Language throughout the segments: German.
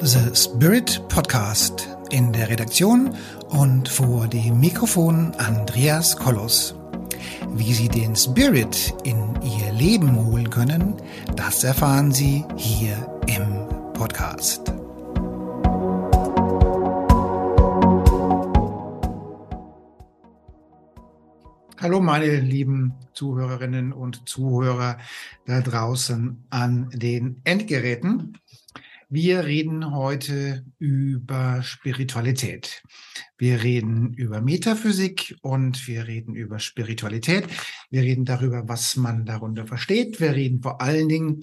The Spirit Podcast in der Redaktion und vor dem Mikrofon Andreas Kollos. Wie Sie den Spirit in Ihr Leben holen können, das erfahren Sie hier im Podcast. Hallo meine lieben Zuhörerinnen und Zuhörer da draußen an den Endgeräten. Wir reden heute über Spiritualität. Wir reden über Metaphysik und wir reden über Spiritualität. Wir reden darüber, was man darunter versteht. Wir reden vor allen Dingen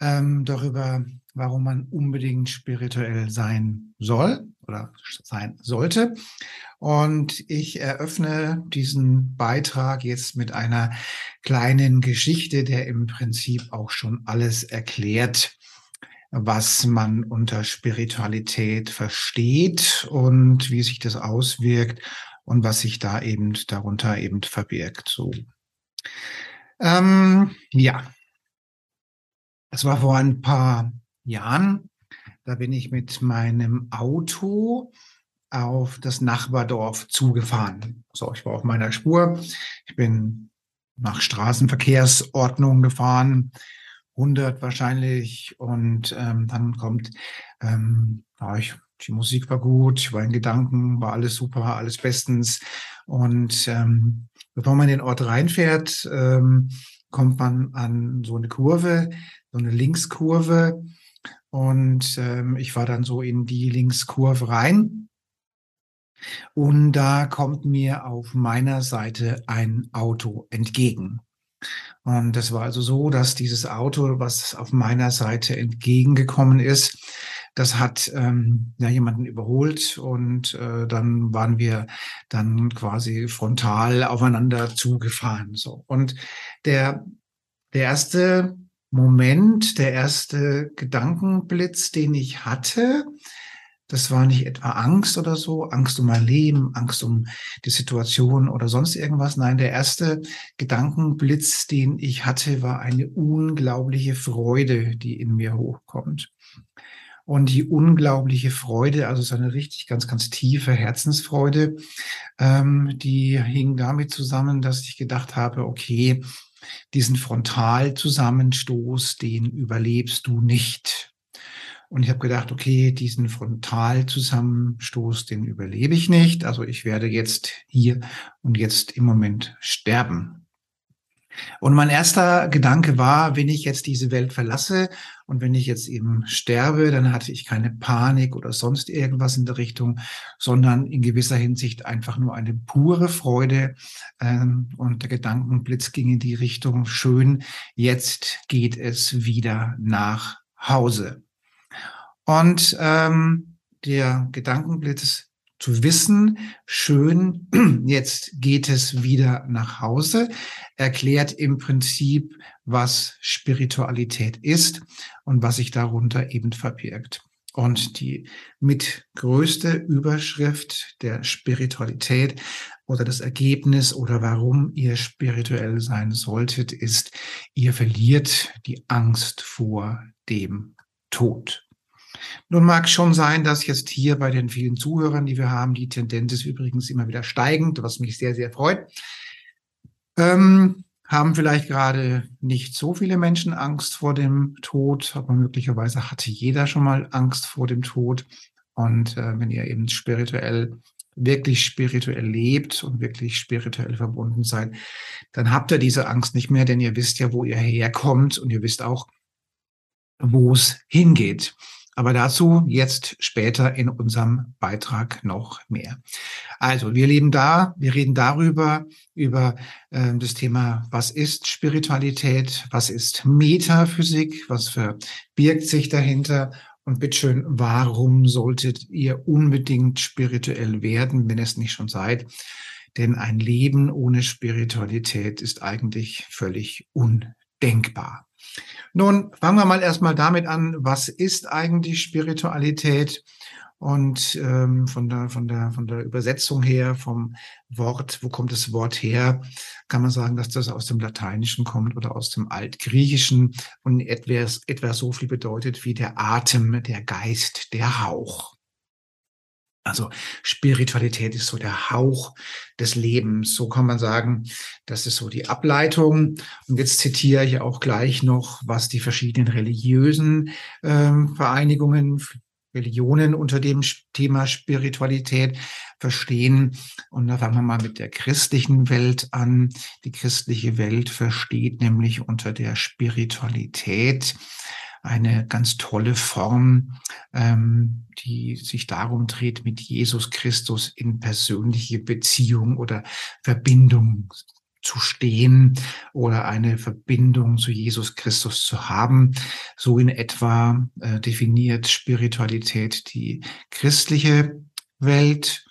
ähm, darüber, warum man unbedingt spirituell sein soll oder sein sollte. Und ich eröffne diesen Beitrag jetzt mit einer kleinen Geschichte, der im Prinzip auch schon alles erklärt was man unter Spiritualität versteht und wie sich das auswirkt und was sich da eben darunter eben verbirgt. So. Ähm, ja, es war vor ein paar Jahren. Da bin ich mit meinem Auto auf das Nachbardorf zugefahren. So, ich war auf meiner Spur. Ich bin nach Straßenverkehrsordnung gefahren 100 wahrscheinlich. Und ähm, dann kommt, ähm, ja, ich, die Musik war gut, ich war in Gedanken, war alles super, alles bestens. Und ähm, bevor man in den Ort reinfährt, ähm, kommt man an so eine Kurve, so eine Linkskurve. Und ähm, ich war dann so in die Linkskurve rein. Und da kommt mir auf meiner Seite ein Auto entgegen. Und das war also so, dass dieses Auto, was auf meiner Seite entgegengekommen ist, das hat ähm, ja, jemanden überholt und äh, dann waren wir dann quasi frontal aufeinander zugefahren. So. Und der, der erste Moment, der erste Gedankenblitz, den ich hatte, das war nicht etwa Angst oder so, Angst um mein Leben, Angst um die Situation oder sonst irgendwas. Nein, der erste Gedankenblitz, den ich hatte, war eine unglaubliche Freude, die in mir hochkommt. Und die unglaubliche Freude, also so eine richtig ganz, ganz tiefe Herzensfreude, ähm, die hing damit zusammen, dass ich gedacht habe, okay, diesen Frontalzusammenstoß, den überlebst du nicht. Und ich habe gedacht, okay, diesen Frontalzusammenstoß, den überlebe ich nicht. Also ich werde jetzt hier und jetzt im Moment sterben. Und mein erster Gedanke war, wenn ich jetzt diese Welt verlasse und wenn ich jetzt eben sterbe, dann hatte ich keine Panik oder sonst irgendwas in der Richtung, sondern in gewisser Hinsicht einfach nur eine pure Freude. Ähm, und der Gedankenblitz ging in die Richtung, schön, jetzt geht es wieder nach Hause. Und ähm, der Gedankenblitz zu wissen, schön, jetzt geht es wieder nach Hause, erklärt im Prinzip, was Spiritualität ist und was sich darunter eben verbirgt. Und die mit größte Überschrift der Spiritualität oder das Ergebnis oder warum ihr spirituell sein solltet, ist, ihr verliert die Angst vor dem Tod. Nun mag schon sein, dass jetzt hier bei den vielen Zuhörern, die wir haben, die Tendenz ist übrigens immer wieder steigend, was mich sehr, sehr freut. Ähm, haben vielleicht gerade nicht so viele Menschen Angst vor dem Tod, aber möglicherweise hatte jeder schon mal Angst vor dem Tod. Und äh, wenn ihr eben spirituell, wirklich spirituell lebt und wirklich spirituell verbunden seid, dann habt ihr diese Angst nicht mehr, denn ihr wisst ja, wo ihr herkommt und ihr wisst auch, wo es hingeht. Aber dazu jetzt später in unserem Beitrag noch mehr. Also, wir leben da, wir reden darüber, über äh, das Thema, was ist Spiritualität, was ist Metaphysik, was verbirgt sich dahinter und bitteschön, warum solltet ihr unbedingt spirituell werden, wenn es nicht schon seid? Denn ein Leben ohne Spiritualität ist eigentlich völlig undenkbar. Nun fangen wir mal erstmal damit an, was ist eigentlich Spiritualität? Und ähm, von, der, von, der, von der Übersetzung her, vom Wort, wo kommt das Wort her, kann man sagen, dass das aus dem Lateinischen kommt oder aus dem Altgriechischen und etwa, etwa so viel bedeutet wie der Atem, der Geist, der Hauch. Also Spiritualität ist so der Hauch des Lebens. So kann man sagen, das ist so die Ableitung. Und jetzt zitiere ich auch gleich noch, was die verschiedenen religiösen ähm, Vereinigungen Religionen unter dem Thema Spiritualität verstehen. Und da fangen wir mal mit der christlichen Welt an. Die christliche Welt versteht nämlich unter der Spiritualität eine ganz tolle Form, ähm, die sich darum dreht, mit Jesus Christus in persönliche Beziehung oder Verbindung zu stehen oder eine Verbindung zu Jesus Christus zu haben. So in etwa äh, definiert Spiritualität die christliche Welt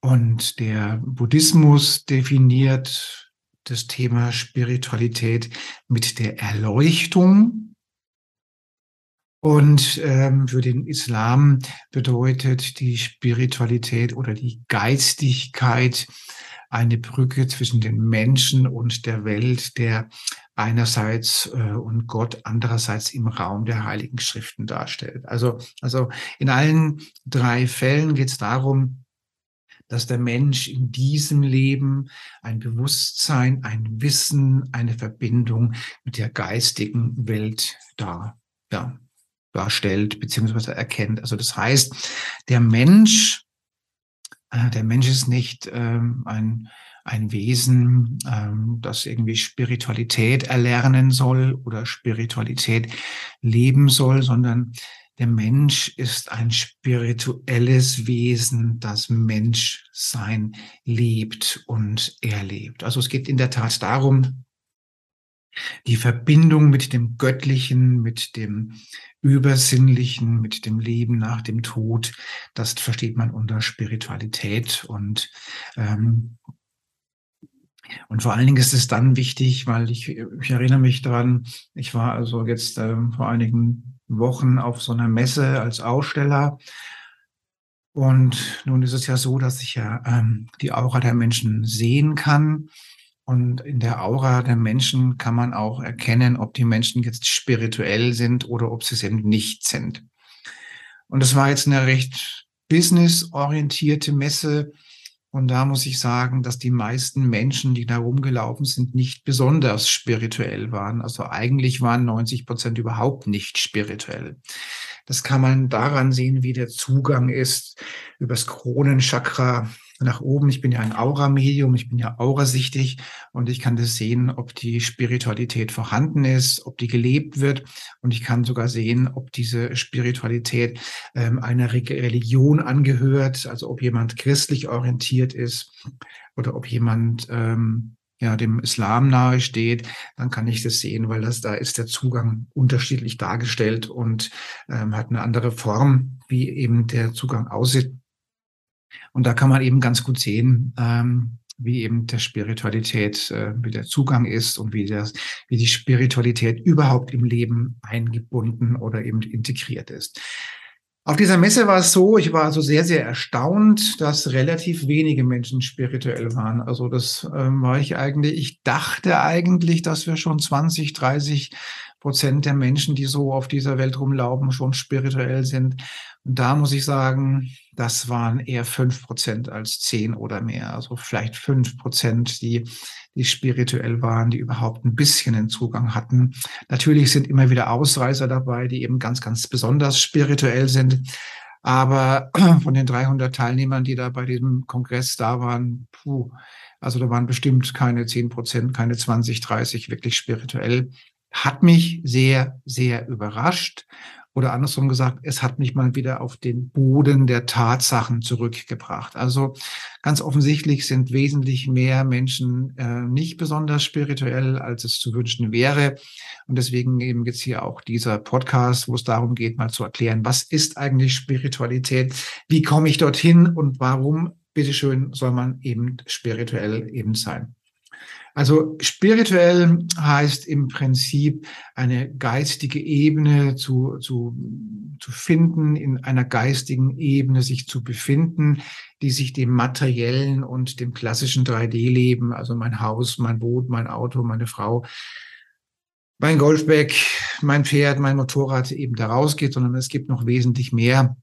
und der Buddhismus definiert das Thema Spiritualität mit der Erleuchtung. Und ähm, für den Islam bedeutet die Spiritualität oder die Geistigkeit eine Brücke zwischen den Menschen und der Welt, der einerseits äh, und Gott andererseits im Raum der Heiligen Schriften darstellt. Also, also in allen drei Fällen geht es darum, dass der Mensch in diesem Leben ein Bewusstsein, ein Wissen, eine Verbindung mit der geistigen Welt da, ja, darstellt beziehungsweise erkennt. Also das heißt, der Mensch äh, der Mensch ist nicht ähm, ein, ein Wesen, ähm, das irgendwie Spiritualität erlernen soll oder Spiritualität leben soll, sondern der Mensch ist ein spirituelles Wesen, das Menschsein lebt und erlebt. Also es geht in der Tat darum, die Verbindung mit dem Göttlichen, mit dem Übersinnlichen, mit dem Leben nach dem Tod, das versteht man unter Spiritualität und ähm, und vor allen Dingen ist es dann wichtig, weil ich, ich erinnere mich daran, ich war also jetzt ähm, vor einigen Wochen auf so einer Messe als Aussteller. Und nun ist es ja so, dass ich ja ähm, die Aura der Menschen sehen kann. Und in der Aura der Menschen kann man auch erkennen, ob die Menschen jetzt spirituell sind oder ob sie es eben nicht sind. Und es war jetzt eine recht businessorientierte Messe. Und da muss ich sagen, dass die meisten Menschen, die da rumgelaufen sind, nicht besonders spirituell waren. Also eigentlich waren 90 Prozent überhaupt nicht spirituell. Das kann man daran sehen, wie der Zugang ist übers Kronenchakra nach oben. Ich bin ja ein Aura-Medium, ich bin ja aurasichtig und ich kann das sehen, ob die Spiritualität vorhanden ist, ob die gelebt wird und ich kann sogar sehen, ob diese Spiritualität ähm, einer Religion angehört, also ob jemand christlich orientiert ist oder ob jemand ähm, ja, dem Islam nahe steht, dann kann ich das sehen, weil das da ist der Zugang unterschiedlich dargestellt und ähm, hat eine andere Form, wie eben der Zugang aussieht. Und da kann man eben ganz gut sehen, ähm, wie eben der Spiritualität, äh, wie der Zugang ist und wie, das, wie die Spiritualität überhaupt im Leben eingebunden oder eben integriert ist. Auf dieser Messe war es so, ich war also sehr, sehr erstaunt, dass relativ wenige Menschen spirituell waren. Also das ähm, war ich eigentlich, ich dachte eigentlich, dass wir schon 20, 30 Prozent der Menschen, die so auf dieser Welt rumlaufen, schon spirituell sind. Und da muss ich sagen, das waren eher fünf Prozent als zehn oder mehr. Also vielleicht fünf Prozent, die, die spirituell waren, die überhaupt ein bisschen den Zugang hatten. Natürlich sind immer wieder Ausreißer dabei, die eben ganz, ganz besonders spirituell sind. Aber von den 300 Teilnehmern, die da bei diesem Kongress da waren, puh, also da waren bestimmt keine 10 Prozent, keine 20, 30 wirklich spirituell hat mich sehr, sehr überrascht. Oder andersrum gesagt, es hat mich mal wieder auf den Boden der Tatsachen zurückgebracht. Also ganz offensichtlich sind wesentlich mehr Menschen äh, nicht besonders spirituell, als es zu wünschen wäre. Und deswegen eben jetzt hier auch dieser Podcast, wo es darum geht, mal zu erklären, was ist eigentlich Spiritualität? Wie komme ich dorthin und warum, bitteschön, soll man eben spirituell eben sein? Also spirituell heißt im Prinzip eine geistige Ebene zu, zu, zu finden, in einer geistigen Ebene sich zu befinden, die sich dem materiellen und dem klassischen 3D-Leben, also mein Haus, mein Boot, mein Auto, meine Frau, mein Golfbag, mein Pferd, mein Motorrad eben da rausgeht, sondern es gibt noch wesentlich mehr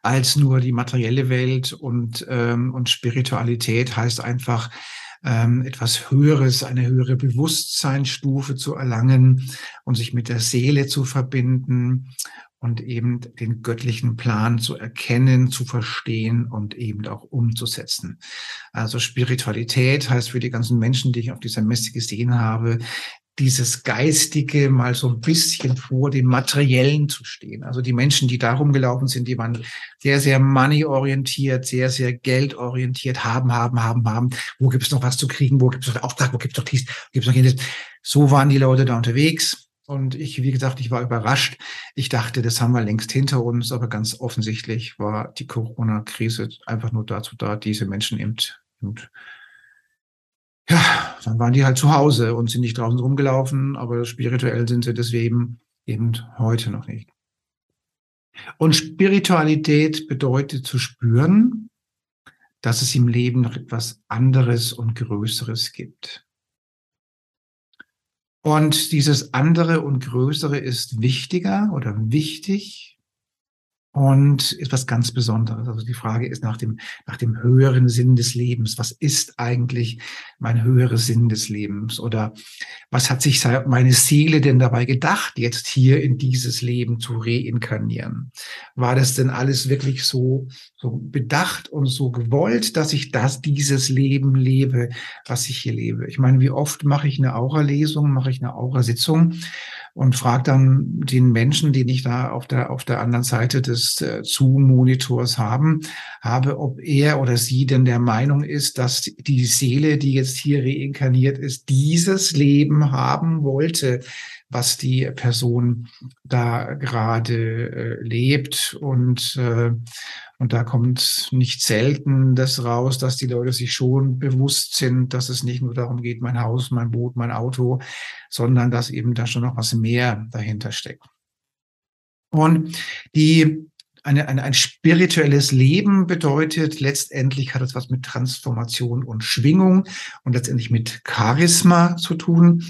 als nur die materielle Welt und, ähm, und Spiritualität heißt einfach, ähm, etwas Höheres, eine höhere Bewusstseinsstufe zu erlangen und sich mit der Seele zu verbinden und eben den göttlichen Plan zu erkennen, zu verstehen und eben auch umzusetzen. Also Spiritualität heißt für die ganzen Menschen, die ich auf dieser Messe gesehen habe, dieses Geistige mal so ein bisschen vor dem Materiellen zu stehen. Also die Menschen, die darum gelaufen sind, die waren sehr, sehr money-orientiert, sehr, sehr geldorientiert, haben, haben, haben, haben. Wo gibt es noch was zu kriegen? Wo gibt es noch Auftrag? Wo gibt es noch dies? Wo gibt es noch jenes? So waren die Leute da unterwegs. Und ich, wie gesagt, ich war überrascht. Ich dachte, das haben wir längst hinter uns, aber ganz offensichtlich war die Corona-Krise einfach nur dazu da, diese Menschen eben, eben ja, dann waren die halt zu Hause und sind nicht draußen rumgelaufen, aber spirituell sind sie deswegen eben heute noch nicht. Und Spiritualität bedeutet zu spüren, dass es im Leben noch etwas anderes und Größeres gibt. Und dieses andere und Größere ist wichtiger oder wichtig und ist was ganz Besonderes. Also die Frage ist nach dem, nach dem höheren Sinn des Lebens. Was ist eigentlich mein höherer Sinn des Lebens? Oder was hat sich meine Seele denn dabei gedacht, jetzt hier in dieses Leben zu reinkarnieren? War das denn alles wirklich so, so bedacht und so gewollt, dass ich das, dieses Leben lebe, was ich hier lebe? Ich meine, wie oft mache ich eine Aura-Lesung, mache ich eine Aura-Sitzung? Und frage dann den Menschen, den ich da auf der, auf der anderen Seite des äh, Zoom-Monitors haben, habe, ob er oder sie denn der Meinung ist, dass die Seele, die jetzt hier reinkarniert ist, dieses Leben haben wollte, was die Person da gerade äh, lebt und äh, und da kommt nicht selten das raus, dass die Leute sich schon bewusst sind, dass es nicht nur darum geht, mein Haus, mein Boot, mein Auto, sondern dass eben da schon noch was mehr dahinter steckt. Und die eine, eine, ein spirituelles Leben bedeutet, letztendlich hat es was mit Transformation und Schwingung und letztendlich mit Charisma zu tun.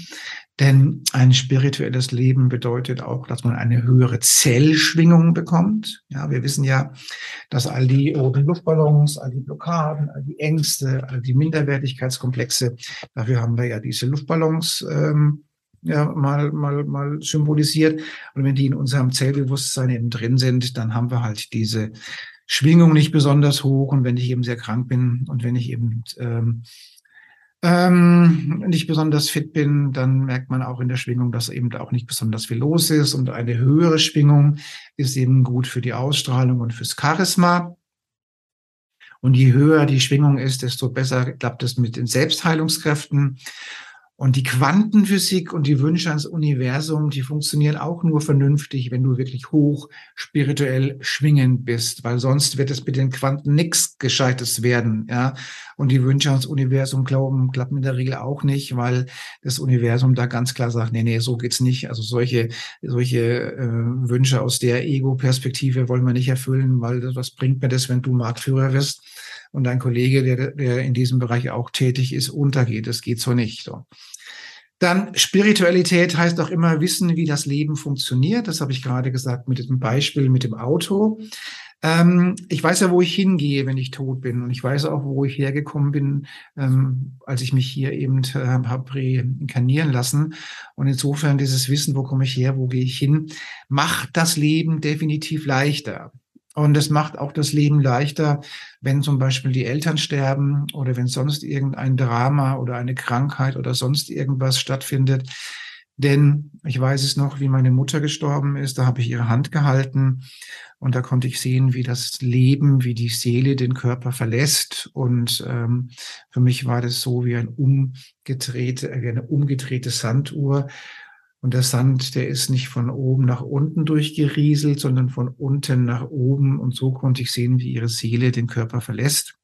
Denn ein spirituelles Leben bedeutet auch, dass man eine höhere Zellschwingung bekommt. Ja, wir wissen ja, dass all die roten Luftballons, all die Blockaden, all die Ängste, all die Minderwertigkeitskomplexe, dafür haben wir ja diese Luftballons ähm, ja, mal, mal, mal symbolisiert. Und wenn die in unserem Zellbewusstsein eben drin sind, dann haben wir halt diese Schwingung nicht besonders hoch. Und wenn ich eben sehr krank bin und wenn ich eben ähm, ähm, nicht besonders fit bin, dann merkt man auch in der Schwingung, dass eben auch nicht besonders viel los ist. Und eine höhere Schwingung ist eben gut für die Ausstrahlung und fürs Charisma. Und je höher die Schwingung ist, desto besser klappt es mit den Selbstheilungskräften. Und die Quantenphysik und die Wünsche ans Universum, die funktionieren auch nur vernünftig, wenn du wirklich hoch spirituell schwingend bist, weil sonst wird es mit den Quanten nichts Gescheites werden, ja. Und die Wünsche ans Universum glauben, klappen in der Regel auch nicht, weil das Universum da ganz klar sagt, nee, nee, so geht's nicht. Also solche, solche äh, Wünsche aus der Ego-Perspektive wollen wir nicht erfüllen, weil was bringt mir das, wenn du Marktführer wirst? Und dein Kollege, der, der in diesem Bereich auch tätig ist, untergeht. Das geht so nicht. So. Dann Spiritualität heißt auch immer wissen, wie das Leben funktioniert. Das habe ich gerade gesagt mit dem Beispiel mit dem Auto. Ähm, ich weiß ja, wo ich hingehe, wenn ich tot bin. Und ich weiß auch, wo ich hergekommen bin, ähm, als ich mich hier eben äh, habe reinkarnieren lassen. Und insofern dieses Wissen, wo komme ich her, wo gehe ich hin, macht das Leben definitiv leichter. Und es macht auch das Leben leichter, wenn zum Beispiel die Eltern sterben oder wenn sonst irgendein Drama oder eine Krankheit oder sonst irgendwas stattfindet. Denn ich weiß es noch, wie meine Mutter gestorben ist, da habe ich ihre Hand gehalten und da konnte ich sehen, wie das Leben, wie die Seele den Körper verlässt. Und ähm, für mich war das so wie ein umgedrehte, eine umgedrehte Sanduhr. Und der Sand, der ist nicht von oben nach unten durchgerieselt, sondern von unten nach oben. Und so konnte ich sehen, wie ihre Seele den Körper verlässt.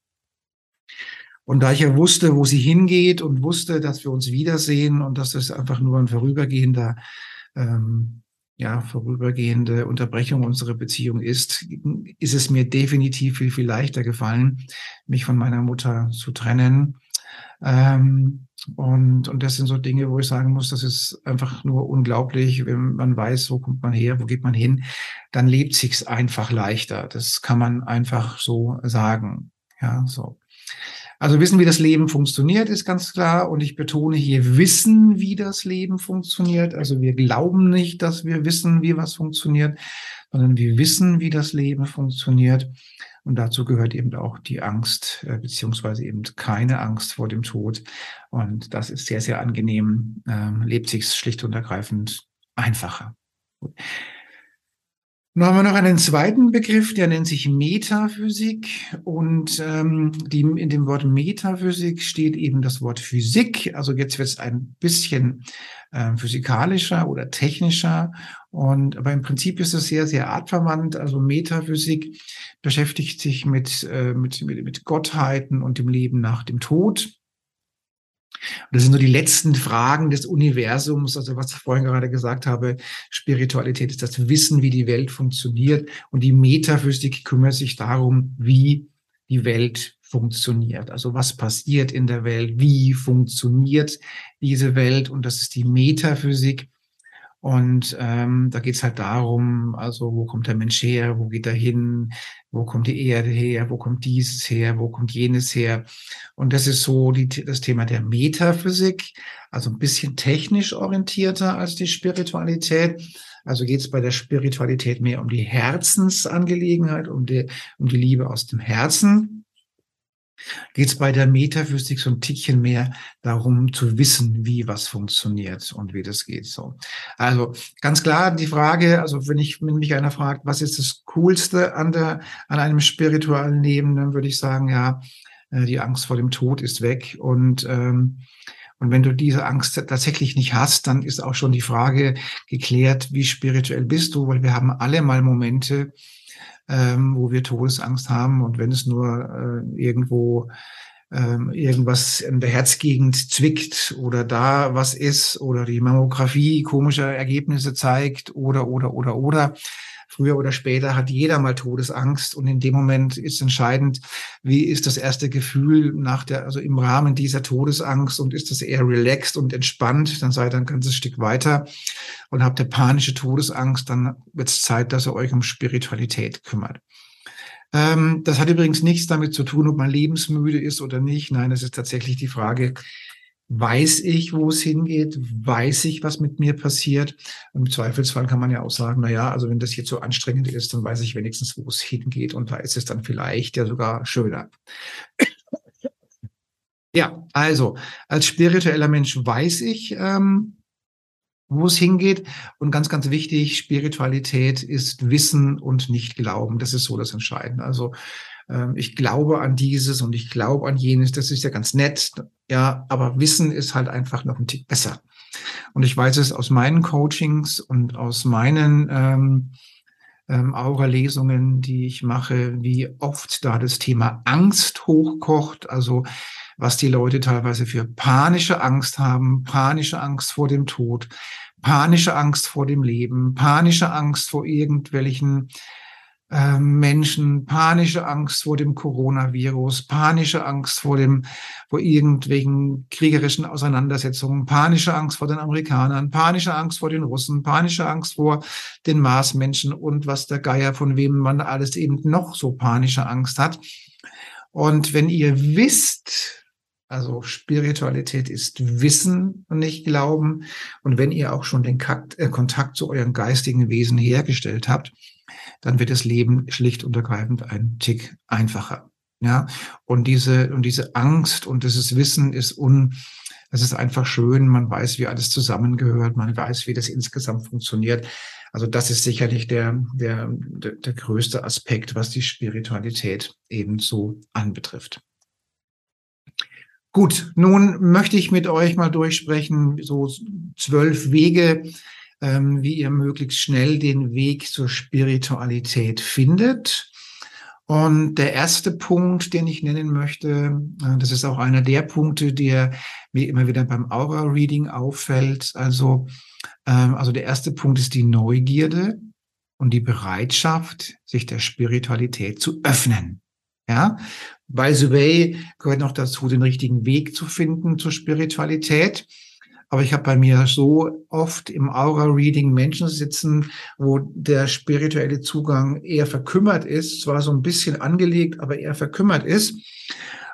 Und da ich ja wusste, wo sie hingeht und wusste, dass wir uns wiedersehen und dass es einfach nur ein vorübergehender, ähm, ja, vorübergehende Unterbrechung unserer Beziehung ist, ist es mir definitiv viel, viel leichter gefallen, mich von meiner Mutter zu trennen. Ähm, und, und das sind so Dinge, wo ich sagen muss, das ist einfach nur unglaublich, wenn man weiß, wo kommt man her, wo geht man hin, dann lebt sich's einfach leichter. Das kann man einfach so sagen. Ja, so. Also wissen, wie das Leben funktioniert, ist ganz klar. Und ich betone hier wissen, wie das Leben funktioniert. Also wir glauben nicht, dass wir wissen, wie was funktioniert, sondern wir wissen, wie das Leben funktioniert. Und dazu gehört eben auch die Angst, äh, beziehungsweise eben keine Angst vor dem Tod. Und das ist sehr, sehr angenehm, ähm, lebt sich schlicht und ergreifend einfacher. Gut. Nun haben wir noch einen zweiten Begriff, der nennt sich Metaphysik. Und ähm, die, in dem Wort Metaphysik steht eben das Wort Physik. Also jetzt wird es ein bisschen äh, physikalischer oder technischer. Und aber im Prinzip ist es sehr, sehr artverwandt. Also Metaphysik beschäftigt sich mit, äh, mit, mit, mit Gottheiten und dem Leben nach dem Tod. Und das sind nur die letzten Fragen des Universums, also was ich vorhin gerade gesagt habe, Spiritualität ist das Wissen, wie die Welt funktioniert. Und die Metaphysik kümmert sich darum, wie die Welt funktioniert. Also was passiert in der Welt, wie funktioniert diese Welt. Und das ist die Metaphysik. Und ähm, da geht's halt darum, also wo kommt der Mensch her, wo geht er hin, wo kommt die Erde her, wo kommt dieses her, wo kommt jenes her. Und das ist so die, das Thema der Metaphysik, also ein bisschen technisch orientierter als die Spiritualität. Also geht's bei der Spiritualität mehr um die Herzensangelegenheit, um die, um die Liebe aus dem Herzen geht es bei der Metaphysik so ein Tickchen mehr darum zu wissen, wie was funktioniert und wie das geht. So. Also ganz klar die Frage, also wenn ich, wenn mich einer fragt, was ist das Coolste an der, an einem spirituellen Leben, dann würde ich sagen, ja, äh, die Angst vor dem Tod ist weg und, ähm, und wenn du diese Angst tatsächlich nicht hast, dann ist auch schon die Frage geklärt, wie spirituell bist du, weil wir haben alle mal Momente, ähm, wo wir Todesangst haben. Und wenn es nur äh, irgendwo ähm, irgendwas in der Herzgegend zwickt oder da was ist oder die Mammographie komische Ergebnisse zeigt oder, oder, oder, oder, Früher oder später hat jeder mal Todesangst und in dem Moment ist entscheidend, wie ist das erste Gefühl nach der, also im Rahmen dieser Todesangst und ist das eher relaxed und entspannt, dann seid ihr ein ganzes Stück weiter und habt ihr panische Todesangst, dann wird es Zeit, dass ihr euch um Spiritualität kümmert. Ähm, das hat übrigens nichts damit zu tun, ob man lebensmüde ist oder nicht. Nein, es ist tatsächlich die Frage, weiß ich, wo es hingeht, weiß ich, was mit mir passiert. Im Zweifelsfall kann man ja auch sagen, na ja, also wenn das jetzt so anstrengend ist, dann weiß ich wenigstens, wo es hingeht und da ist es dann vielleicht ja sogar schöner. ja, also als spiritueller Mensch weiß ich, ähm, wo es hingeht. Und ganz, ganz wichtig, Spiritualität ist Wissen und nicht Glauben. Das ist so das Entscheidende. Also ich glaube an dieses und ich glaube an jenes, das ist ja ganz nett, ja, aber Wissen ist halt einfach noch ein Tick besser. Und ich weiß es aus meinen Coachings und aus meinen ähm, ähm, Aura-Lesungen, die ich mache, wie oft da das Thema Angst hochkocht, also was die Leute teilweise für panische Angst haben, panische Angst vor dem Tod, panische Angst vor dem Leben, panische Angst vor irgendwelchen ähm, Menschen panische Angst vor dem Coronavirus, panische Angst vor dem, vor irgendwelchen kriegerischen Auseinandersetzungen, panische Angst vor den Amerikanern, panische Angst vor den Russen, panische Angst vor den Marsmenschen und was der Geier, von wem man alles eben noch so panische Angst hat. Und wenn ihr wisst, also Spiritualität ist Wissen und nicht Glauben. Und wenn ihr auch schon den äh, Kontakt zu euren geistigen Wesen hergestellt habt, dann wird das Leben schlicht und ergreifend ein Tick einfacher. Ja, und diese, und diese Angst und dieses Wissen ist un, es ist einfach schön. Man weiß, wie alles zusammengehört. Man weiß, wie das insgesamt funktioniert. Also das ist sicherlich der, der, der, größte Aspekt, was die Spiritualität ebenso anbetrifft. Gut, nun möchte ich mit euch mal durchsprechen, so zwölf Wege, ähm, wie ihr möglichst schnell den Weg zur Spiritualität findet. Und der erste Punkt, den ich nennen möchte, äh, das ist auch einer der Punkte, der mir immer wieder beim Aura-Reading auffällt. Also, ähm, also der erste Punkt ist die Neugierde und die Bereitschaft, sich der Spiritualität zu öffnen. Ja, bei Subway gehört noch dazu, den richtigen Weg zu finden zur Spiritualität. Aber ich habe bei mir so oft im Aura-Reading Menschen sitzen, wo der spirituelle Zugang eher verkümmert ist, zwar so ein bisschen angelegt, aber eher verkümmert ist.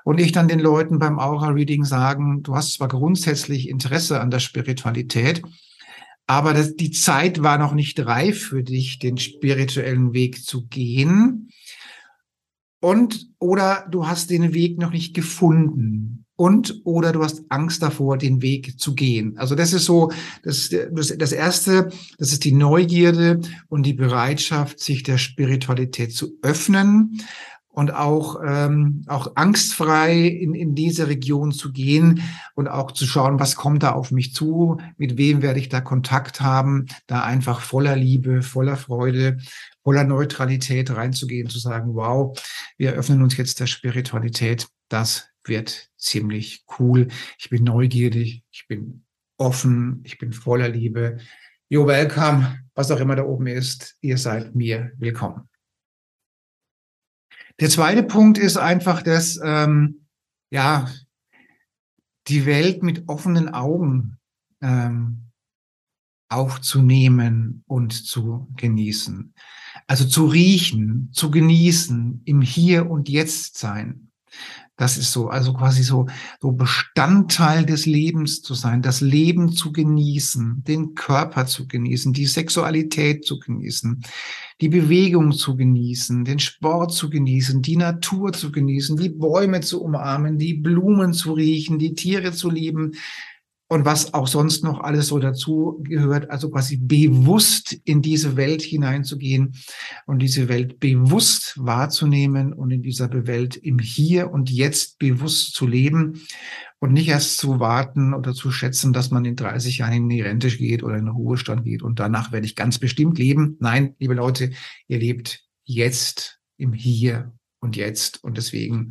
Und ich dann den Leuten beim Aura-Reading sagen, du hast zwar grundsätzlich Interesse an der Spiritualität, aber das, die Zeit war noch nicht reif für dich, den spirituellen Weg zu gehen. Und oder du hast den Weg noch nicht gefunden und oder du hast Angst davor, den Weg zu gehen. Also das ist so, das, das, das Erste, das ist die Neugierde und die Bereitschaft, sich der Spiritualität zu öffnen und auch, ähm, auch angstfrei in, in diese Region zu gehen und auch zu schauen, was kommt da auf mich zu, mit wem werde ich da Kontakt haben, da einfach voller Liebe, voller Freude, voller Neutralität reinzugehen, zu sagen, wow, wir öffnen uns jetzt der Spiritualität, das wird ziemlich cool. Ich bin neugierig, ich bin offen, ich bin voller Liebe. You're welcome, was auch immer da oben ist. Ihr seid mir willkommen. Der zweite Punkt ist einfach, dass ähm, ja die Welt mit offenen Augen ähm, aufzunehmen und zu genießen. Also zu riechen, zu genießen, im Hier und Jetzt sein. Das ist so, also quasi so, so Bestandteil des Lebens zu sein, das Leben zu genießen, den Körper zu genießen, die Sexualität zu genießen, die Bewegung zu genießen, den Sport zu genießen, die Natur zu genießen, die Bäume zu umarmen, die Blumen zu riechen, die Tiere zu lieben, und was auch sonst noch alles so dazu gehört, also quasi bewusst in diese Welt hineinzugehen und diese Welt bewusst wahrzunehmen und in dieser Welt im Hier und Jetzt bewusst zu leben und nicht erst zu warten oder zu schätzen, dass man in 30 Jahren in die Rente geht oder in den Ruhestand geht und danach werde ich ganz bestimmt leben. Nein, liebe Leute, ihr lebt jetzt im Hier und Jetzt und deswegen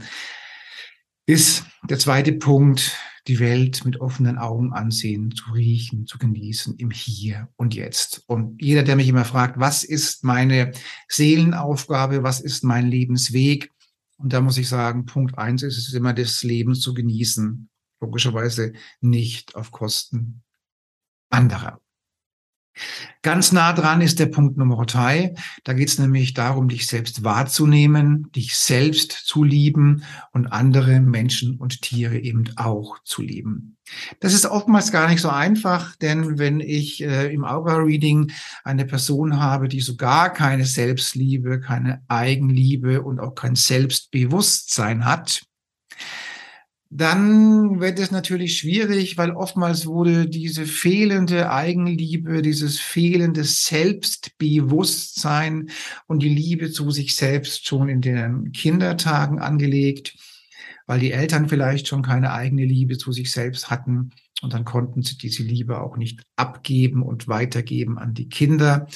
ist der zweite Punkt, die Welt mit offenen Augen ansehen, zu riechen, zu genießen im Hier und Jetzt. Und jeder, der mich immer fragt, was ist meine Seelenaufgabe, was ist mein Lebensweg? Und da muss ich sagen, Punkt eins ist es immer, das Leben zu genießen. Logischerweise nicht auf Kosten anderer. Ganz nah dran ist der Punkt Nummer drei. Da geht es nämlich darum, dich selbst wahrzunehmen, dich selbst zu lieben und andere Menschen und Tiere eben auch zu lieben. Das ist oftmals gar nicht so einfach, denn wenn ich äh, im Aura-Reading eine Person habe, die so gar keine Selbstliebe, keine Eigenliebe und auch kein Selbstbewusstsein hat, dann wird es natürlich schwierig, weil oftmals wurde diese fehlende Eigenliebe, dieses fehlende Selbstbewusstsein und die Liebe zu sich selbst schon in den Kindertagen angelegt, weil die Eltern vielleicht schon keine eigene Liebe zu sich selbst hatten und dann konnten sie diese Liebe auch nicht abgeben und weitergeben an die Kinder.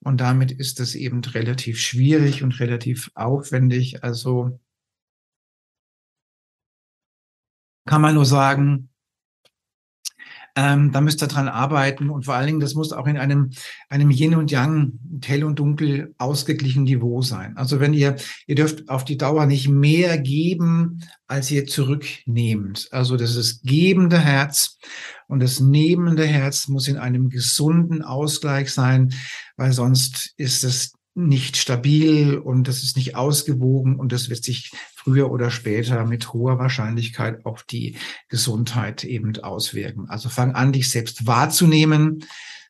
Und damit ist es eben relativ schwierig und relativ aufwendig. Also kann man nur sagen, ähm, da müsst ihr dran arbeiten und vor allen Dingen, das muss auch in einem, einem Yin und Yang, hell und dunkel ausgeglichen Niveau sein. Also wenn ihr, ihr dürft auf die Dauer nicht mehr geben, als ihr zurücknehmt. Also das ist gebende Herz und das nehmende Herz muss in einem gesunden Ausgleich sein, weil sonst ist es nicht stabil und das ist nicht ausgewogen und das wird sich früher oder später mit hoher Wahrscheinlichkeit auf die Gesundheit eben auswirken. Also fang an, dich selbst wahrzunehmen,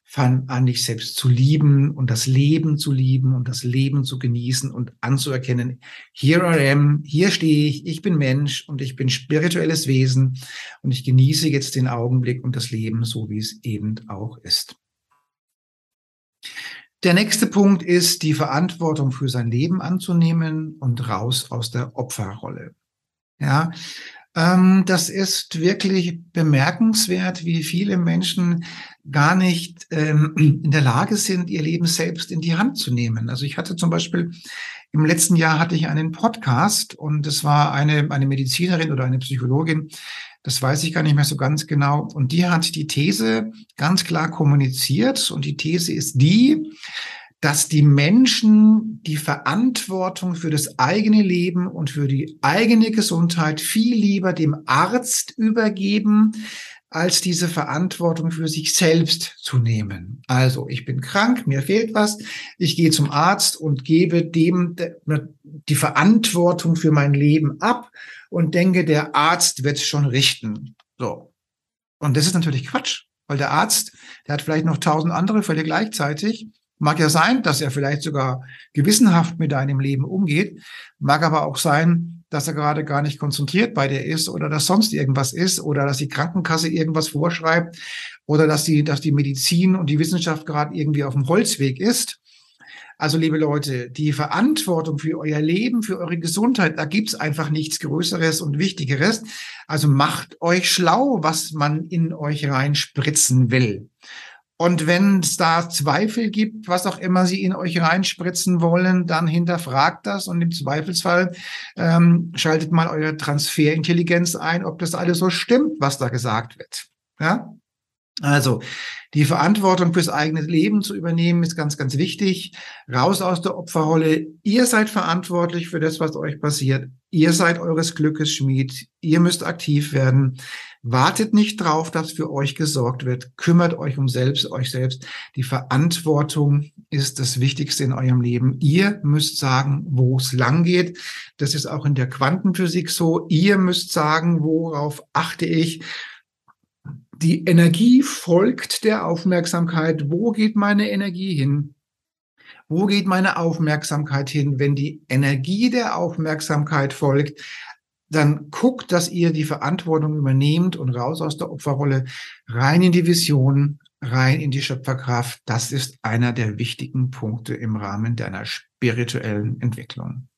fang an, dich selbst zu lieben und das Leben zu lieben und das Leben zu genießen und anzuerkennen, here I am, hier stehe ich, ich bin Mensch und ich bin spirituelles Wesen und ich genieße jetzt den Augenblick und das Leben so, wie es eben auch ist. Der nächste Punkt ist, die Verantwortung für sein Leben anzunehmen und raus aus der Opferrolle. Ja, Ähm, das ist wirklich bemerkenswert, wie viele Menschen gar nicht ähm, in der Lage sind, ihr Leben selbst in die Hand zu nehmen. Also ich hatte zum Beispiel im letzten Jahr hatte ich einen Podcast und es war eine, eine Medizinerin oder eine Psychologin, das weiß ich gar nicht mehr so ganz genau. Und die hat die These ganz klar kommuniziert und die These ist die, dass die Menschen die Verantwortung für das eigene Leben und für die eigene Gesundheit viel lieber dem Arzt übergeben, als diese Verantwortung für sich selbst zu nehmen. Also, ich bin krank, mir fehlt was, ich gehe zum Arzt und gebe dem die Verantwortung für mein Leben ab und denke, der Arzt wird schon richten. So. Und das ist natürlich Quatsch, weil der Arzt, der hat vielleicht noch tausend andere Fälle gleichzeitig Mag ja sein, dass er vielleicht sogar gewissenhaft mit deinem Leben umgeht. Mag aber auch sein, dass er gerade gar nicht konzentriert bei dir ist oder dass sonst irgendwas ist oder dass die Krankenkasse irgendwas vorschreibt oder dass die, dass die Medizin und die Wissenschaft gerade irgendwie auf dem Holzweg ist. Also, liebe Leute, die Verantwortung für euer Leben, für eure Gesundheit, da gibt's einfach nichts Größeres und Wichtigeres. Also macht euch schlau, was man in euch reinspritzen will. Und wenn es da Zweifel gibt, was auch immer Sie in euch reinspritzen wollen, dann hinterfragt das und im Zweifelsfall ähm, schaltet mal eure Transferintelligenz ein, ob das alles so stimmt, was da gesagt wird. Ja? Also die Verantwortung fürs eigene Leben zu übernehmen ist ganz, ganz wichtig. Raus aus der Opferrolle. Ihr seid verantwortlich für das, was euch passiert. Ihr seid eures Glückes Schmied. Ihr müsst aktiv werden. Wartet nicht drauf, dass für euch gesorgt wird. Kümmert euch um selbst, euch selbst. Die Verantwortung ist das Wichtigste in eurem Leben. Ihr müsst sagen, wo es lang geht. Das ist auch in der Quantenphysik so. Ihr müsst sagen, worauf achte ich. Die Energie folgt der Aufmerksamkeit. Wo geht meine Energie hin? Wo geht meine Aufmerksamkeit hin? Wenn die Energie der Aufmerksamkeit folgt, dann guckt, dass ihr die Verantwortung übernehmt und raus aus der Opferrolle, rein in die Vision, rein in die Schöpferkraft. Das ist einer der wichtigen Punkte im Rahmen deiner spirituellen Entwicklung.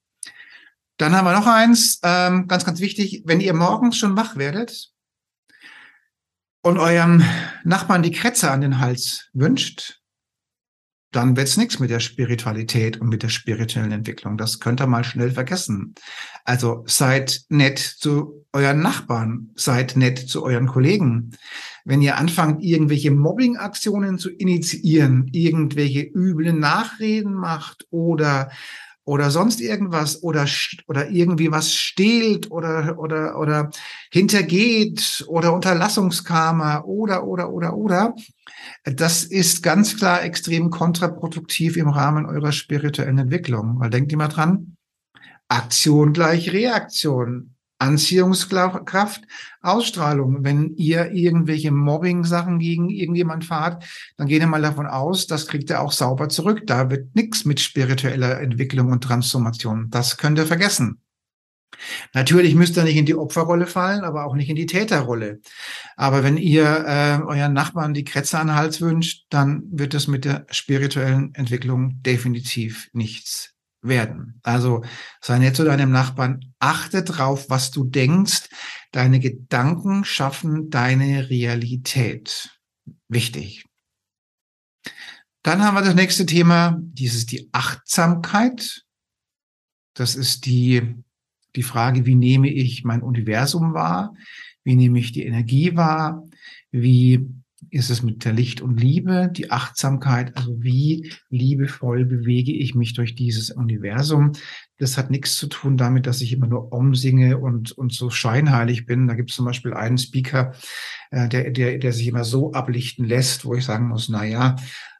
Dann haben wir noch eins, ähm, ganz, ganz wichtig. Wenn ihr morgens schon wach werdet und eurem Nachbarn die Kretze an den Hals wünscht, dann wird's nichts mit der Spiritualität und mit der spirituellen Entwicklung. Das könnt ihr mal schnell vergessen. Also seid nett zu euren Nachbarn, seid nett zu euren Kollegen. Wenn ihr anfangt, irgendwelche Mobbing-Aktionen zu initiieren, irgendwelche üblen Nachreden macht oder oder sonst irgendwas oder oder irgendwie was stehlt oder oder oder hintergeht oder Unterlassungskarma oder oder oder oder das ist ganz klar extrem kontraproduktiv im Rahmen eurer spirituellen Entwicklung. Weil denkt immer dran, Aktion gleich Reaktion. Anziehungskraft, Ausstrahlung. Wenn ihr irgendwelche Mobbing-Sachen gegen irgendjemand fahrt, dann geht ihr mal davon aus, das kriegt ihr auch sauber zurück. Da wird nichts mit spiritueller Entwicklung und Transformation. Das könnt ihr vergessen. Natürlich müsst ihr nicht in die Opferrolle fallen, aber auch nicht in die Täterrolle. Aber wenn ihr äh, euren Nachbarn die Kretze an den Hals wünscht, dann wird das mit der spirituellen Entwicklung definitiv nichts werden. Also sei nett zu deinem Nachbarn, achte drauf, was du denkst. Deine Gedanken schaffen deine Realität. Wichtig. Dann haben wir das nächste Thema, dieses die Achtsamkeit. Das ist die die Frage, wie nehme ich mein Universum wahr? Wie nehme ich die Energie wahr? Wie ist es mit der Licht und Liebe, die Achtsamkeit? Also wie liebevoll bewege ich mich durch dieses Universum? Das hat nichts zu tun damit, dass ich immer nur umsinge und, und so scheinheilig bin. Da gibt es zum Beispiel einen Speaker, äh, der, der, der sich immer so ablichten lässt, wo ich sagen muss, na ja,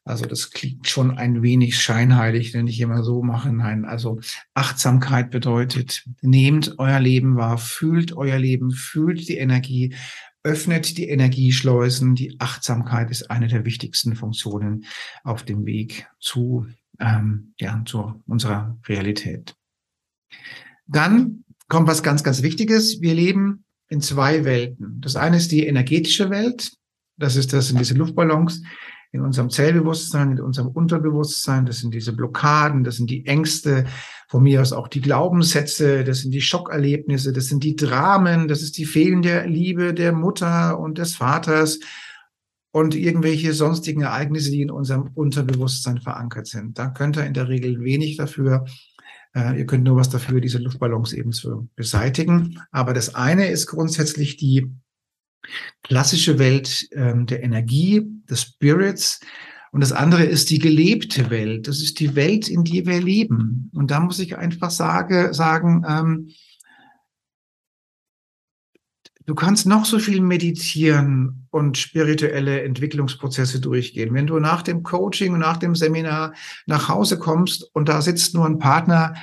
also das klingt schon ein wenig scheinheilig, wenn ich immer so mache. Nein, also Achtsamkeit bedeutet, nehmt euer Leben wahr, fühlt euer Leben, fühlt die Energie, öffnet die Energieschleusen. Die Achtsamkeit ist eine der wichtigsten Funktionen auf dem Weg zu, ähm, ja, zu unserer Realität. Dann kommt was ganz, ganz Wichtiges. Wir leben in zwei Welten. Das eine ist die energetische Welt. Das ist das sind diese Luftballons in unserem Zellbewusstsein, in unserem Unterbewusstsein. Das sind diese Blockaden, das sind die Ängste, von mir aus auch die Glaubenssätze, das sind die Schockerlebnisse, das sind die Dramen, das ist die fehlende Liebe der Mutter und des Vaters und irgendwelche sonstigen Ereignisse, die in unserem Unterbewusstsein verankert sind. Da könnt ihr in der Regel wenig dafür. Äh, ihr könnt nur was dafür, diese Luftballons eben zu beseitigen. Aber das eine ist grundsätzlich die klassische Welt ähm, der Energie, des Spirits. Und das andere ist die gelebte Welt. Das ist die Welt, in die wir leben. Und da muss ich einfach sage, sagen, ähm, du kannst noch so viel meditieren und spirituelle Entwicklungsprozesse durchgehen. Wenn du nach dem Coaching und nach dem Seminar nach Hause kommst und da sitzt nur ein Partner,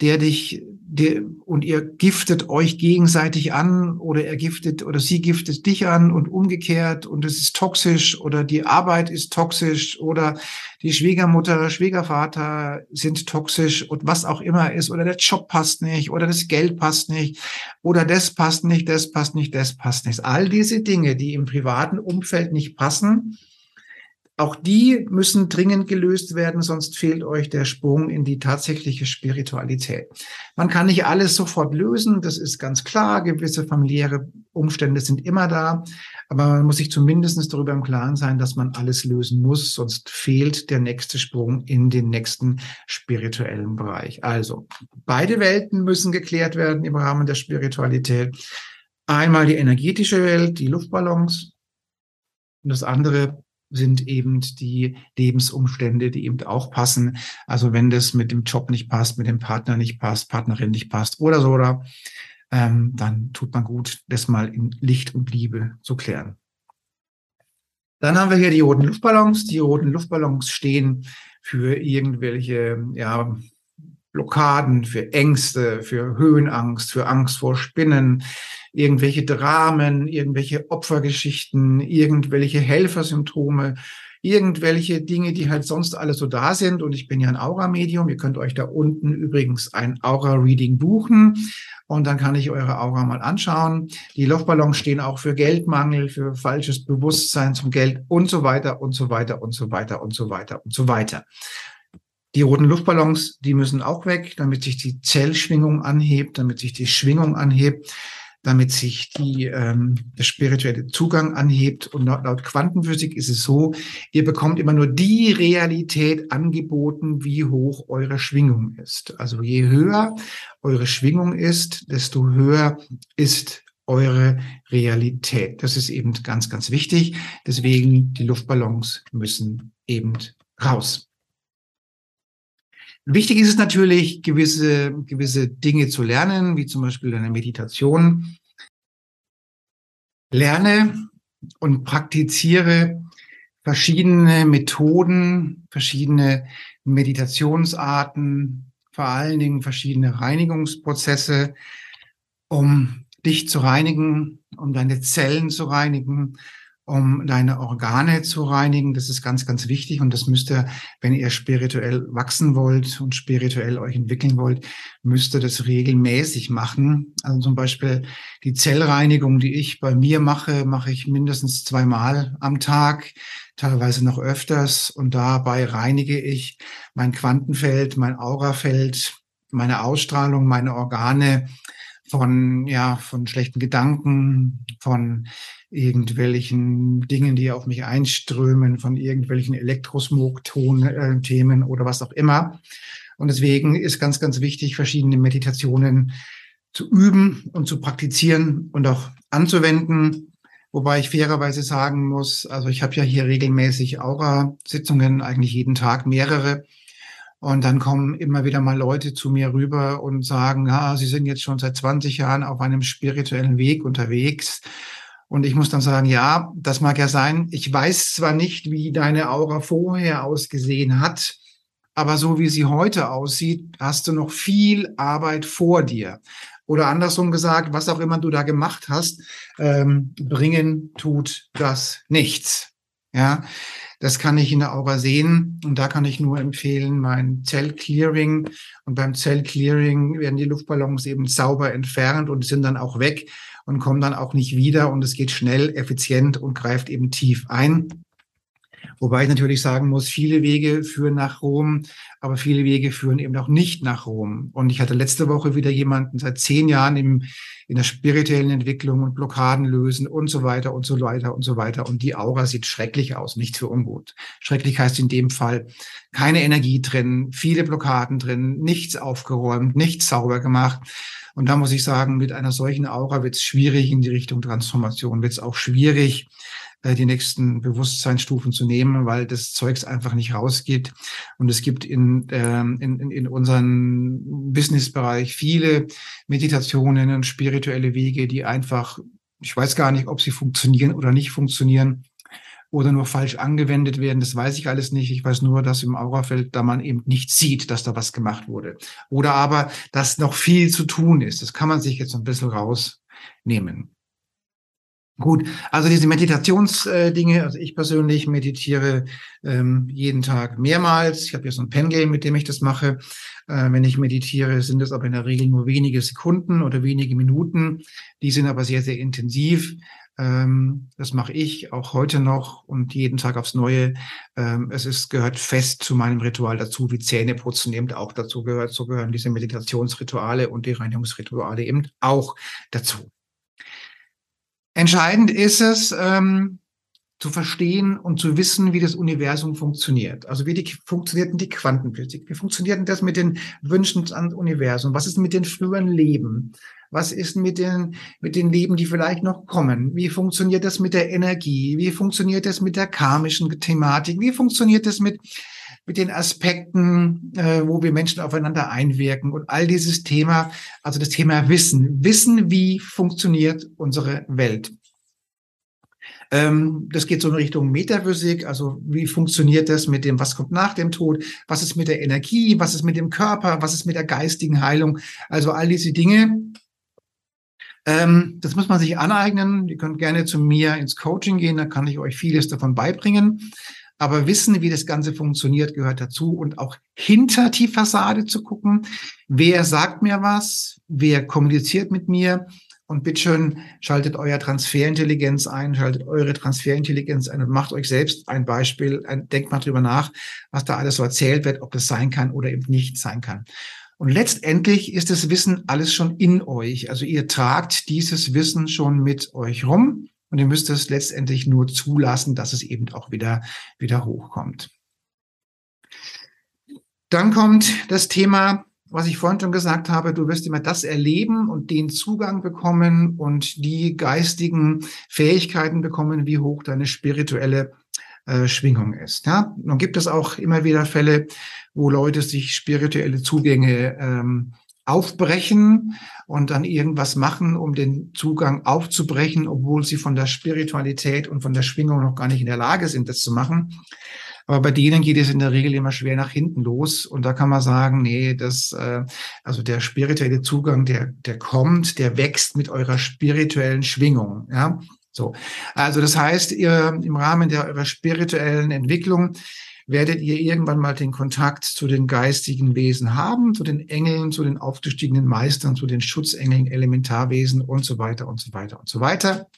der dich der, und ihr giftet euch gegenseitig an oder er giftet oder sie giftet dich an und umgekehrt und es ist toxisch oder die Arbeit ist toxisch oder die Schwiegermutter, Schwiegervater sind toxisch und was auch immer ist oder der Job passt nicht oder das Geld passt nicht oder das passt nicht, das passt nicht, das passt nicht. All diese Dinge, die im privaten Umfeld nicht passen, auch die müssen dringend gelöst werden, sonst fehlt euch der Sprung in die tatsächliche Spiritualität. Man kann nicht alles sofort lösen, das ist ganz klar. Gewisse familiäre Umstände sind immer da. Aber man muss sich zumindest darüber im Klaren sein, dass man alles lösen muss, sonst fehlt der nächste Sprung in den nächsten spirituellen Bereich. Also, beide Welten müssen geklärt werden im Rahmen der Spiritualität. Einmal die energetische Welt, die Luftballons. Und das andere sind eben die Lebensumstände, die eben auch passen. Also wenn das mit dem Job nicht passt, mit dem Partner nicht passt, Partnerin nicht passt oder so, oder, ähm, dann tut man gut, das mal in Licht und Liebe zu klären. Dann haben wir hier die roten Luftballons. Die roten Luftballons stehen für irgendwelche ja, Blockaden, für Ängste, für Höhenangst, für Angst vor Spinnen, irgendwelche Dramen, irgendwelche Opfergeschichten, irgendwelche Helfersymptome, irgendwelche Dinge, die halt sonst alle so da sind. Und ich bin ja ein Aura-Medium. Ihr könnt euch da unten übrigens ein Aura-Reading buchen. Und dann kann ich eure Aura mal anschauen. Die Luftballons stehen auch für Geldmangel, für falsches Bewusstsein zum Geld und so weiter und so weiter und so weiter und so weiter und so weiter. Die roten Luftballons, die müssen auch weg, damit sich die Zellschwingung anhebt, damit sich die Schwingung anhebt, damit sich die, ähm, der spirituelle Zugang anhebt. Und laut, laut Quantenphysik ist es so, ihr bekommt immer nur die Realität angeboten, wie hoch eure Schwingung ist. Also je höher eure Schwingung ist, desto höher ist eure Realität. Das ist eben ganz, ganz wichtig. Deswegen die Luftballons müssen eben raus. Wichtig ist es natürlich, gewisse, gewisse Dinge zu lernen, wie zum Beispiel eine Meditation. Lerne und praktiziere verschiedene Methoden, verschiedene Meditationsarten, vor allen Dingen verschiedene Reinigungsprozesse, um dich zu reinigen, um deine Zellen zu reinigen, um deine Organe zu reinigen. Das ist ganz, ganz wichtig und das müsst ihr, wenn ihr spirituell wachsen wollt und spirituell euch entwickeln wollt, müsst ihr das regelmäßig machen. Also zum Beispiel die Zellreinigung, die ich bei mir mache, mache ich mindestens zweimal am Tag, teilweise noch öfters und dabei reinige ich mein Quantenfeld, mein Aurafeld, meine Ausstrahlung, meine Organe von, ja, von schlechten Gedanken, von irgendwelchen Dingen, die auf mich einströmen, von irgendwelchen Elektrosmog-Themen oder was auch immer. Und deswegen ist ganz, ganz wichtig, verschiedene Meditationen zu üben und zu praktizieren und auch anzuwenden. Wobei ich fairerweise sagen muss, also ich habe ja hier regelmäßig Aura-Sitzungen, eigentlich jeden Tag mehrere. Und dann kommen immer wieder mal Leute zu mir rüber und sagen, ja, sie sind jetzt schon seit 20 Jahren auf einem spirituellen Weg unterwegs. Und ich muss dann sagen, ja, das mag ja sein. Ich weiß zwar nicht, wie deine Aura vorher ausgesehen hat, aber so wie sie heute aussieht, hast du noch viel Arbeit vor dir. Oder andersrum gesagt, was auch immer du da gemacht hast, ähm, bringen tut das nichts. Ja, das kann ich in der Aura sehen und da kann ich nur empfehlen, mein Zellclearing. Und beim Zellclearing werden die Luftballons eben sauber entfernt und sind dann auch weg und kommen dann auch nicht wieder und es geht schnell, effizient und greift eben tief ein. Wobei ich natürlich sagen muss, viele Wege führen nach Rom, aber viele Wege führen eben auch nicht nach Rom. Und ich hatte letzte Woche wieder jemanden seit zehn Jahren im, in der spirituellen Entwicklung und Blockaden lösen und so weiter und so weiter und so weiter. Und die Aura sieht schrecklich aus, nicht für ungut. Schrecklich heißt in dem Fall keine Energie drin, viele Blockaden drin, nichts aufgeräumt, nichts sauber gemacht. Und da muss ich sagen, mit einer solchen Aura wird es schwierig in die Richtung Transformation, wird es auch schwierig, äh, die nächsten Bewusstseinsstufen zu nehmen, weil das Zeugs einfach nicht rausgeht. Und es gibt in, ähm, in, in unserem Businessbereich viele Meditationen und spirituelle Wege, die einfach, ich weiß gar nicht, ob sie funktionieren oder nicht funktionieren oder nur falsch angewendet werden. Das weiß ich alles nicht. Ich weiß nur, dass im Aurafeld da man eben nicht sieht, dass da was gemacht wurde. Oder aber, dass noch viel zu tun ist. Das kann man sich jetzt ein bisschen rausnehmen. Gut, also diese Meditationsdinge, also ich persönlich meditiere ähm, jeden Tag mehrmals. Ich habe hier so ein Pen-Game, mit dem ich das mache. Äh, wenn ich meditiere, sind es aber in der Regel nur wenige Sekunden oder wenige Minuten. Die sind aber sehr, sehr intensiv. Ähm, das mache ich auch heute noch und jeden Tag aufs Neue. Ähm, es ist, gehört fest zu meinem Ritual dazu, wie Zähneputzen eben auch dazu gehört. So gehören diese Meditationsrituale und die Reinigungsrituale eben auch dazu. Entscheidend ist es, ähm, zu verstehen und zu wissen, wie das Universum funktioniert. Also wie die, funktioniert denn die Quantenphysik? Wie funktioniert denn das mit den Wünschen ans Universum? Was ist mit den früheren Leben? Was ist mit den, mit den Leben, die vielleicht noch kommen? Wie funktioniert das mit der Energie? Wie funktioniert das mit der karmischen Thematik? Wie funktioniert das mit, mit den Aspekten, äh, wo wir Menschen aufeinander einwirken und all dieses Thema, also das Thema Wissen. Wissen, wie funktioniert unsere Welt. Ähm, das geht so in Richtung Metaphysik, also wie funktioniert das mit dem, was kommt nach dem Tod, was ist mit der Energie, was ist mit dem Körper, was ist mit der geistigen Heilung, also all diese Dinge. Ähm, das muss man sich aneignen. Ihr könnt gerne zu mir ins Coaching gehen, da kann ich euch vieles davon beibringen. Aber wissen, wie das Ganze funktioniert, gehört dazu und auch hinter die Fassade zu gucken. Wer sagt mir was? Wer kommuniziert mit mir? Und bitteschön, schaltet euer Transferintelligenz ein, schaltet eure Transferintelligenz ein und macht euch selbst ein Beispiel, denkt mal drüber nach, was da alles so erzählt wird, ob das sein kann oder eben nicht sein kann. Und letztendlich ist das Wissen alles schon in euch. Also ihr tragt dieses Wissen schon mit euch rum. Und ihr müsst es letztendlich nur zulassen, dass es eben auch wieder, wieder hochkommt. Dann kommt das Thema, was ich vorhin schon gesagt habe, du wirst immer das erleben und den Zugang bekommen und die geistigen Fähigkeiten bekommen, wie hoch deine spirituelle äh, Schwingung ist. Ja, nun gibt es auch immer wieder Fälle, wo Leute sich spirituelle Zugänge ähm, aufbrechen und dann irgendwas machen, um den Zugang aufzubrechen, obwohl sie von der Spiritualität und von der Schwingung noch gar nicht in der Lage sind, das zu machen. Aber bei denen geht es in der Regel immer schwer nach hinten los. Und da kann man sagen, nee, das, äh, also der spirituelle Zugang, der, der kommt, der wächst mit eurer spirituellen Schwingung. Ja, so. Also das heißt, ihr im Rahmen der eurer spirituellen Entwicklung werdet ihr irgendwann mal den Kontakt zu den geistigen Wesen haben, zu den Engeln, zu den aufgestiegenen Meistern, zu den Schutzengeln, Elementarwesen und so weiter und so weiter und so weiter.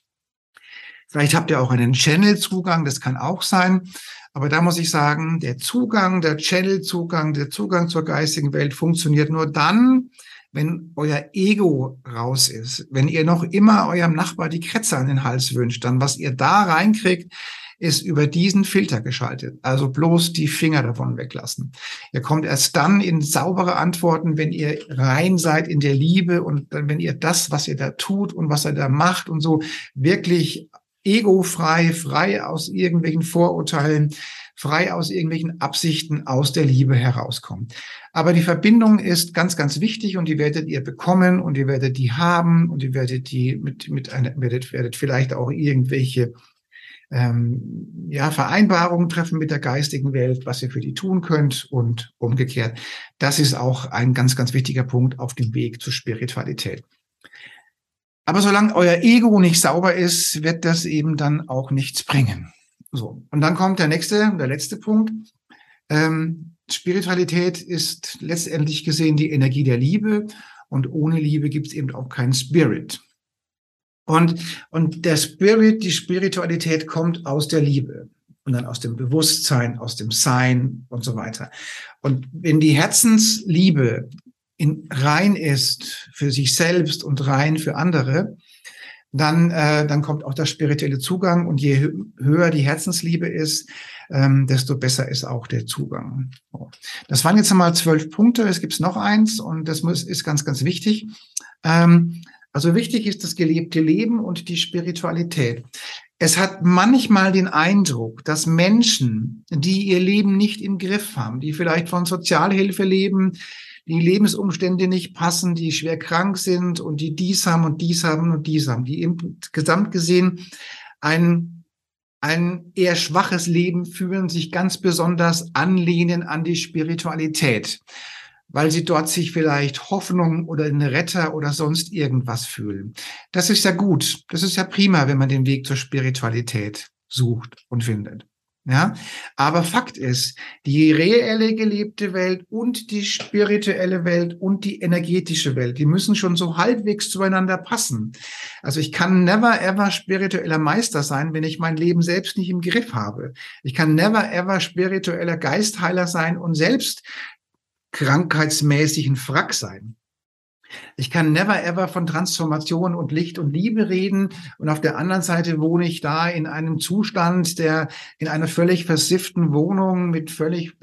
Vielleicht habt ihr auch einen Channel-Zugang, das kann auch sein. Aber da muss ich sagen, der Zugang, der Channel-Zugang, der Zugang zur geistigen Welt funktioniert nur dann, wenn euer Ego raus ist. Wenn ihr noch immer eurem Nachbar die Kretze an den Hals wünscht, dann was ihr da reinkriegt, ist über diesen Filter geschaltet. Also bloß die Finger davon weglassen. Ihr kommt erst dann in saubere Antworten, wenn ihr rein seid in der Liebe und wenn ihr das, was ihr da tut und was ihr da macht und so wirklich egofrei, frei aus irgendwelchen Vorurteilen, frei aus irgendwelchen Absichten aus der Liebe herauskommt. Aber die Verbindung ist ganz, ganz wichtig und die werdet ihr bekommen und ihr werdet die haben und ihr werdet die mit, mit einer, werdet, werdet vielleicht auch irgendwelche ähm, ja, Vereinbarungen treffen mit der geistigen Welt, was ihr für die tun könnt und umgekehrt. Das ist auch ein ganz, ganz wichtiger Punkt auf dem Weg zur Spiritualität. Aber solange euer Ego nicht sauber ist, wird das eben dann auch nichts bringen. So. Und dann kommt der nächste, der letzte Punkt. Ähm, Spiritualität ist letztendlich gesehen die Energie der Liebe. Und ohne Liebe gibt es eben auch keinen Spirit. Und, und der Spirit, die Spiritualität kommt aus der Liebe. und dann aus dem Bewusstsein, aus dem Sein und so weiter. Und wenn die Herzensliebe in rein ist für sich selbst und rein für andere, dann, äh, dann kommt auch der spirituelle Zugang. Und je höher die Herzensliebe ist, ähm, desto besser ist auch der Zugang. So. Das waren jetzt einmal zwölf Punkte. Es gibt noch eins und das muss, ist ganz, ganz wichtig. Ähm, also wichtig ist das gelebte Leben und die Spiritualität. Es hat manchmal den Eindruck, dass Menschen, die ihr Leben nicht im Griff haben, die vielleicht von Sozialhilfe leben, die Lebensumstände nicht passen, die schwer krank sind und die dies haben und dies haben und dies haben, die im Gesamt gesehen ein, ein eher schwaches Leben führen, sich ganz besonders anlehnen an die Spiritualität, weil sie dort sich vielleicht Hoffnung oder einen Retter oder sonst irgendwas fühlen. Das ist ja gut. Das ist ja prima, wenn man den Weg zur Spiritualität sucht und findet. Ja, aber Fakt ist, die reelle gelebte Welt und die spirituelle Welt und die energetische Welt, die müssen schon so halbwegs zueinander passen. Also ich kann never ever spiritueller Meister sein, wenn ich mein Leben selbst nicht im Griff habe. Ich kann never ever spiritueller Geistheiler sein und selbst krankheitsmäßig ein Frack sein. Ich kann never ever von Transformation und Licht und Liebe reden. Und auf der anderen Seite wohne ich da in einem Zustand, der in einer völlig versifften Wohnung mit völlig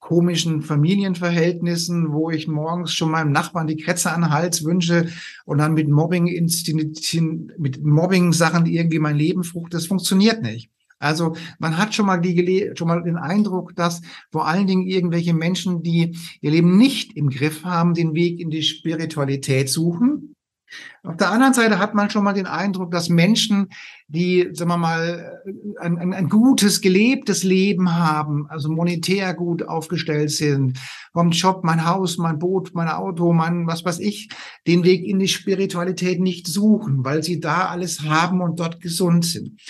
komischen Familienverhältnissen, wo ich morgens schon meinem Nachbarn die Kretze an den Hals wünsche und dann mit Mobbing, mit Mobbing Sachen irgendwie mein Leben frucht. Das funktioniert nicht. Also man hat schon mal, die, schon mal den Eindruck, dass vor allen Dingen irgendwelche Menschen, die ihr Leben nicht im Griff haben, den Weg in die Spiritualität suchen. Auf der anderen Seite hat man schon mal den Eindruck, dass Menschen, die, sagen wir mal, ein, ein, ein gutes, gelebtes Leben haben, also monetär gut aufgestellt sind, vom Job, mein Haus, mein Boot, mein Auto, mein was weiß ich, den Weg in die Spiritualität nicht suchen, weil sie da alles haben und dort gesund sind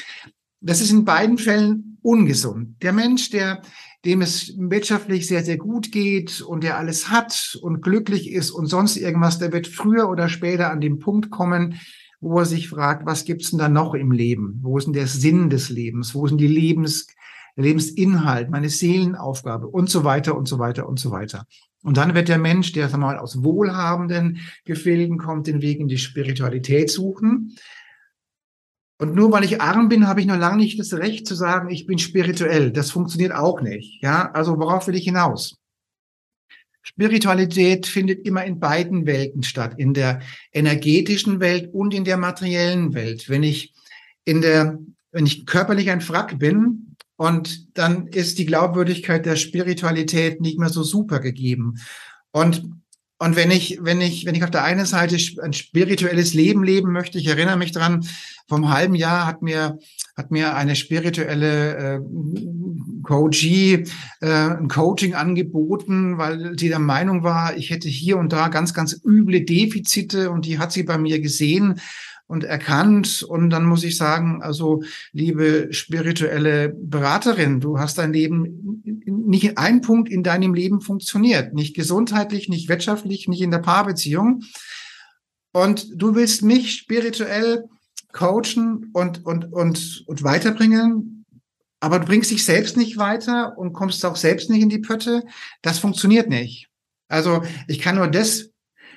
das ist in beiden Fällen ungesund. Der Mensch, der, dem es wirtschaftlich sehr, sehr gut geht und der alles hat und glücklich ist und sonst irgendwas, der wird früher oder später an den Punkt kommen, wo er sich fragt, was gibt's denn da noch im Leben? Wo ist denn der Sinn des Lebens? Wo sind die Lebens, der Lebensinhalt, meine Seelenaufgabe und so weiter und so weiter und so weiter. Und dann wird der Mensch, der mal aus wohlhabenden Gefilden kommt, den Weg in die Spiritualität suchen. Und nur weil ich arm bin, habe ich noch lange nicht das Recht zu sagen, ich bin spirituell. Das funktioniert auch nicht. Ja, also worauf will ich hinaus? Spiritualität findet immer in beiden Welten statt, in der energetischen Welt und in der materiellen Welt. Wenn ich in der, wenn ich körperlich ein Frack bin, und dann ist die Glaubwürdigkeit der Spiritualität nicht mehr so super gegeben. Und und wenn ich, wenn ich, wenn ich auf der einen Seite ein spirituelles Leben leben möchte, ich erinnere mich dran, vom halben Jahr hat mir, hat mir eine spirituelle äh, Coachie äh, ein Coaching angeboten, weil sie der Meinung war, ich hätte hier und da ganz, ganz üble Defizite und die hat sie bei mir gesehen und erkannt. Und dann muss ich sagen, also liebe spirituelle Beraterin, du hast dein Leben nicht ein Punkt in deinem Leben funktioniert. Nicht gesundheitlich, nicht wirtschaftlich, nicht in der Paarbeziehung. Und du willst mich spirituell coachen und, und, und, und weiterbringen, aber du bringst dich selbst nicht weiter und kommst auch selbst nicht in die Pötte. Das funktioniert nicht. Also ich kann nur das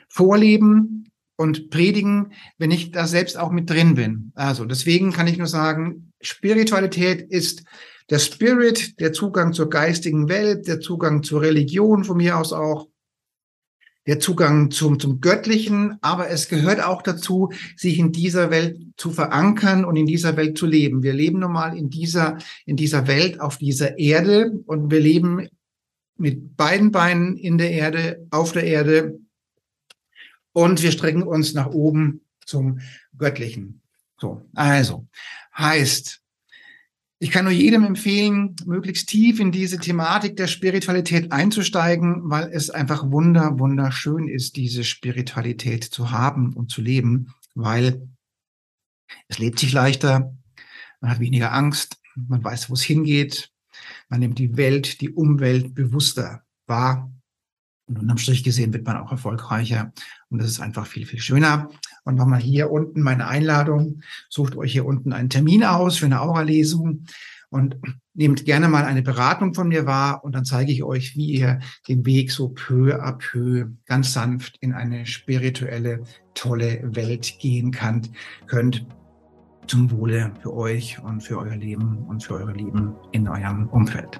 vorleben und predigen, wenn ich da selbst auch mit drin bin. Also deswegen kann ich nur sagen, Spiritualität ist der Spirit, der Zugang zur geistigen Welt, der Zugang zur Religion von mir aus auch, der Zugang zum, zum Göttlichen, aber es gehört auch dazu, sich in dieser Welt zu verankern und in dieser Welt zu leben. Wir leben nun mal in dieser, in dieser Welt, auf dieser Erde und wir leben mit beiden Beinen in der Erde, auf der Erde und wir strecken uns nach oben zum Göttlichen. So, also heißt, ich kann nur jedem empfehlen, möglichst tief in diese Thematik der Spiritualität einzusteigen, weil es einfach wunder, wunderschön ist, diese Spiritualität zu haben und zu leben, weil es lebt sich leichter, man hat weniger Angst, man weiß, wo es hingeht, man nimmt die Welt, die Umwelt bewusster wahr und unterm Strich gesehen wird man auch erfolgreicher. Und das ist einfach viel, viel schöner. Und nochmal hier unten meine Einladung. Sucht euch hier unten einen Termin aus für eine Aura-Lesung. Und nehmt gerne mal eine Beratung von mir wahr und dann zeige ich euch, wie ihr den Weg so peu à peu ganz sanft in eine spirituelle, tolle Welt gehen könnt, könnt zum Wohle für euch und für euer Leben und für eure Lieben in eurem Umfeld.